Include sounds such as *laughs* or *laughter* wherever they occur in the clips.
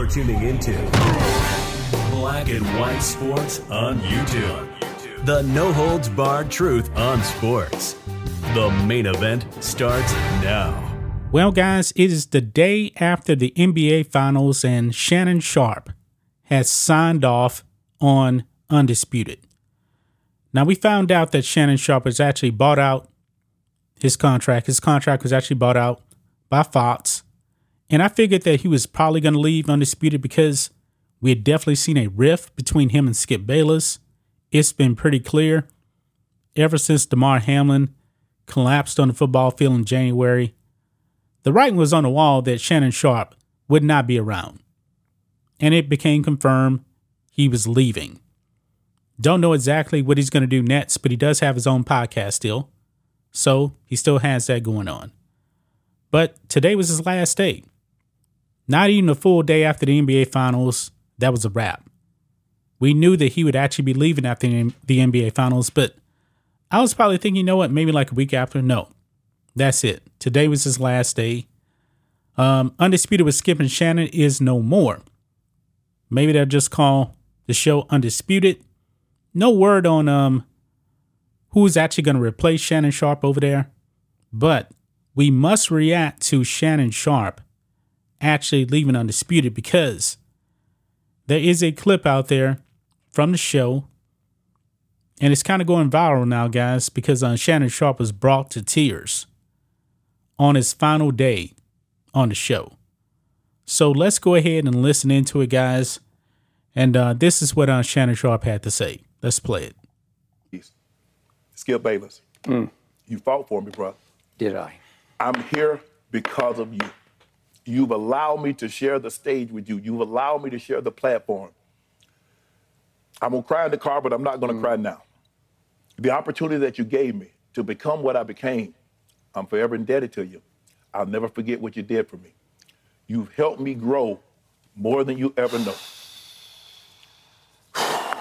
You're tuning into Black and White Sports on YouTube. The no holds barred truth on sports. The main event starts now. Well, guys, it is the day after the NBA Finals, and Shannon Sharpe has signed off on Undisputed. Now, we found out that Shannon Sharpe has actually bought out his contract. His contract was actually bought out by Fox. And I figured that he was probably going to leave Undisputed because we had definitely seen a rift between him and Skip Bayless. It's been pretty clear ever since Damar Hamlin collapsed on the football field in January. The writing was on the wall that Shannon Sharpe would not be around. And it became confirmed he was leaving. Don't know exactly what he's going to do next, but he does have his own podcast still. So he still has that going on. But today was his last day. Not even a full day after the NBA Finals, that was a wrap. We knew that he would actually be leaving after the NBA Finals, but I was probably thinking, you know what, maybe like a week after. No, that's it. Today was his last day. Um, Undisputed with Skip and Shannon is no more. Maybe they'll just call the show Undisputed. No word on um who's actually going to replace Shannon Sharpe over there, but we must react to Shannon Sharpe actually leaving undisputed because there is a clip out there from the show and it's kind of going viral now guys because uh, shannon Sharpe was brought to tears on his final day on the show. So let's go ahead and listen into it guys and uh, this is what uh, shannon Sharpe had to say. Let's play it. Skip bayless. Mm. you fought for me bro Did I? i'm here because of you You've allowed me to share the stage with you. You've allowed me to share the platform. I'm gonna cry in the car, but I'm not gonna cry now. The opportunity that you gave me to become what I became, I'm forever indebted to you. I'll never forget what you did for me. You've helped me grow more than you ever know. *sighs*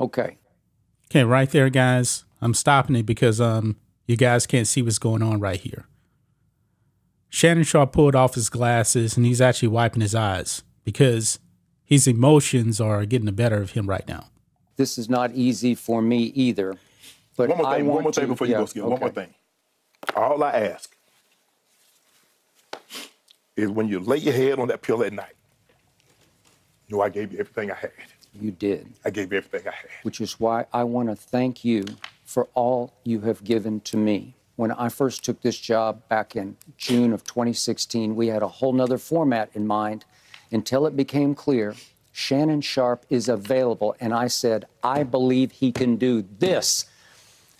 Okay. okay right there guys i'm stopping it because um you guys can't see what's going on right here Shannon Sharpe pulled off his glasses and he's actually wiping his eyes because his emotions are getting the better of him right now. This is not easy for me either. But one more thing, want one more thing to- before you yeah, go, Skip. One more thing. All I ask is when you lay your head on that pillow at night, you know I gave you everything I had. You did. I gave you everything I had. Which is why I want to thank you for all you have given to me. When I first took this job back in June of 2016, we had a whole nother format in mind until it became clear Shannon Sharpe is available. And I said, I believe he can do this.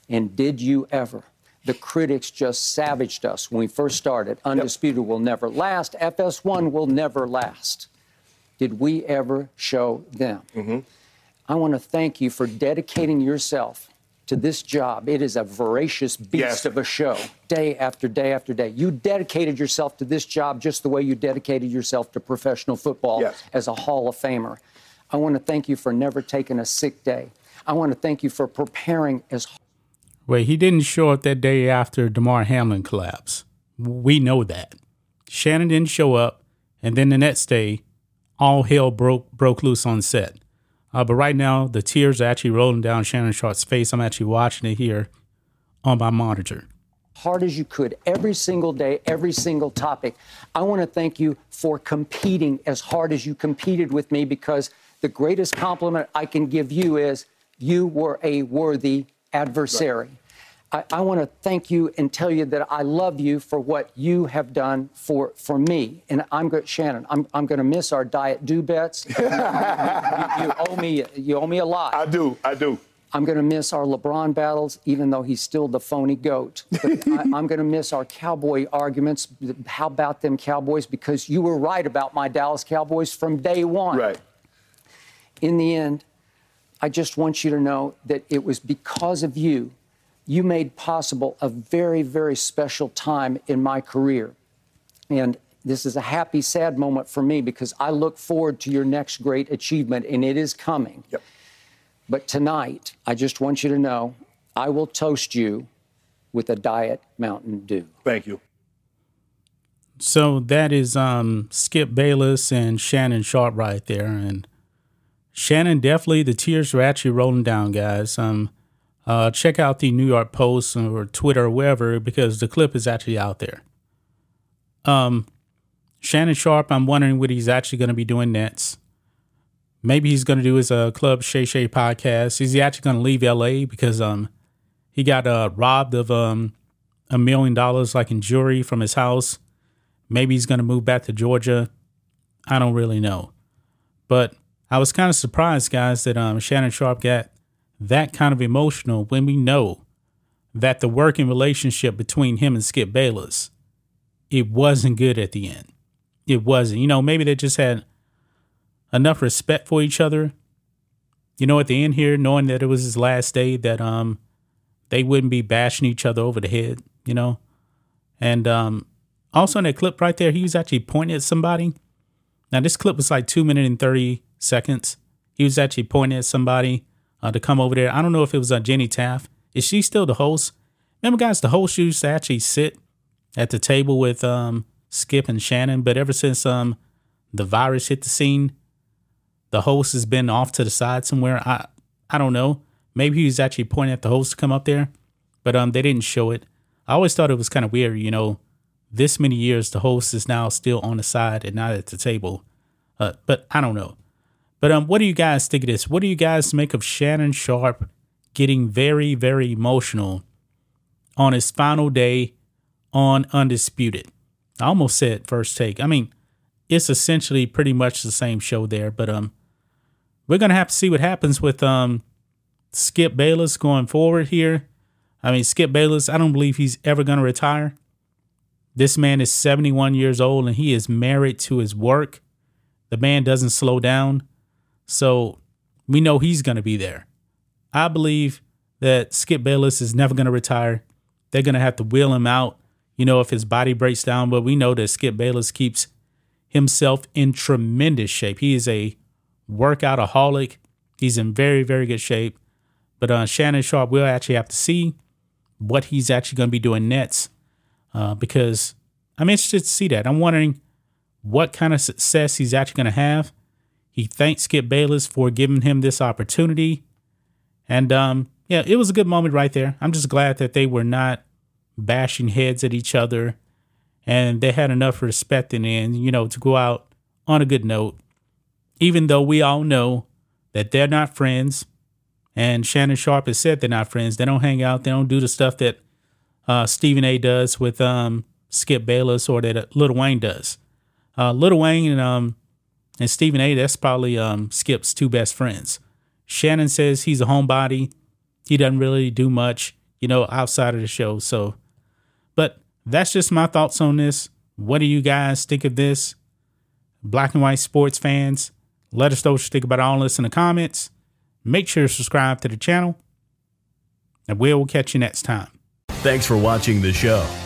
And did you ever? The critics just savaged us when we first started. Undisputed will never last. FS1 will never last. Did we ever show them? Mm-hmm. I want to thank you for dedicating yourself to this job. It is a voracious beast Yes. of a show, day after day after day. You dedicated yourself to this job just the way you dedicated yourself to professional football Yes. as a Hall of Famer. I want to thank you for never taking a sick day. I want to thank you for preparing as Wait, he didn't show up that day after Damar Hamlin collapsed. We know that. Shannon didn't show up, and then the next day, all hell broke broke loose on set. Uh, but right now, the tears are actually rolling down Shannon Sharpe's face. I'm actually watching it here on my monitor. hard as you could every single day, every single topic. I want to thank you for competing as hard as you competed with me because the greatest compliment I can give you is you were a worthy adversary. I, I want to thank you and tell you that I love you for what you have done for, for me. And I'm going Shannon, I'm, I'm going to miss our diet Dew bets. *laughs* you, you owe me you owe me a lot. I do, I do. I'm going to miss our LeBron battles, even though he's still the phony goat. *laughs* But I, I'm going to miss our Cowboy arguments. How about them Cowboys? Because you were right about my Dallas Cowboys from day one. Right. In the end, I just want you to know that it was because of you. You made possible a very, very special time in my career. And this is a happy, sad moment for me because I look forward to your next great achievement, and it is coming. Yep. But tonight, I just want you to know I will toast you with a Diet Mountain Dew. Thank you. So that is um, Skip Bayless and Shannon Sharpe right there, and Shannon definitely the tears are actually rolling down, guys. Um, uh, check out the New York Post or Twitter or wherever because the clip is actually out there. Um, Shannon Sharpe, I'm wondering what he's actually going to be doing next. Maybe he's going to do his uh, Club Shay Shay podcast. Is he actually going to leave LA because um he got uh, robbed of um a million dollars like in jewelry from his house? Maybe he's going to move back to Georgia. I don't really know, but I was kind of surprised, guys, that um Shannon Sharpe got that kind of emotional when we know that the working relationship between him and Skip Bayless it wasn't good at the end. It wasn't. You know, maybe they just had enough respect for each other. You know, at the end here, knowing that it was his last day, that um they wouldn't be bashing each other over the head, you know. And um also in that clip right there, he was actually pointing at somebody. Now this clip was like two minutes and thirty seconds. He was actually pointing at somebody uh, to come over there. I don't know if it was uh, Jenny Taft. Is she still the host? Remember, guys, the host used to actually sit at the table with um, Skip and Shannon, but ever since um, the virus hit the scene, the host has been off to the side somewhere. I I don't know. Maybe he was actually pointing at the host to come up there, but um, they didn't show it. I always thought it was kind of weird, you know. This many years, the host is now still on the side and not at the table. Uh, but I don't know. But um, what do you guys think of this? What do you guys make of Shannon Sharpe getting very, very emotional on his final day on Undisputed. I almost said first take. I mean, it's essentially pretty much the same show there, but um we're gonna have to see what happens with um Skip Bayless going forward here. I mean, Skip Bayless, I don't believe he's ever gonna retire. This man is 71 years old and he is married to his work. The man doesn't slow down. So we know he's gonna be there. I believe that Skip Bayless is never gonna retire. They're gonna have to wheel him out you know, if his body breaks down. But we know that Skip Bayless keeps himself in tremendous shape. He is a workoutaholic. He's in very, very good shape. But uh, Shannon Sharpe, we'll actually have to see what he's actually going to be doing next uh, because I'm interested to see that. I'm wondering what kind of success he's actually going to have. He thanks Skip Bayless for giving him this opportunity. And um, yeah, it was a good moment right there. I'm just glad that they were not bashing heads at each other. And they had enough respect in the you know, to go out on a good note, even though we all know that they're not friends. And Shannon Sharpe has said they're not friends. They don't hang out. They don't do the stuff that uh, Stephen A. does with um, Skip Bayless or that uh, Lil Wayne does. Uh, Lil Wayne and um, and Stephen A. That's probably um, Skip's two best friends. Shannon says he's a homebody. He doesn't really do much, you know, outside of the show. So but that's just my thoughts on this. What do you guys think of this? Black and white sports fans, let us know what you think about all this in the comments. Make sure to subscribe to the channel, and we will catch you next time. Thanks for watching the show.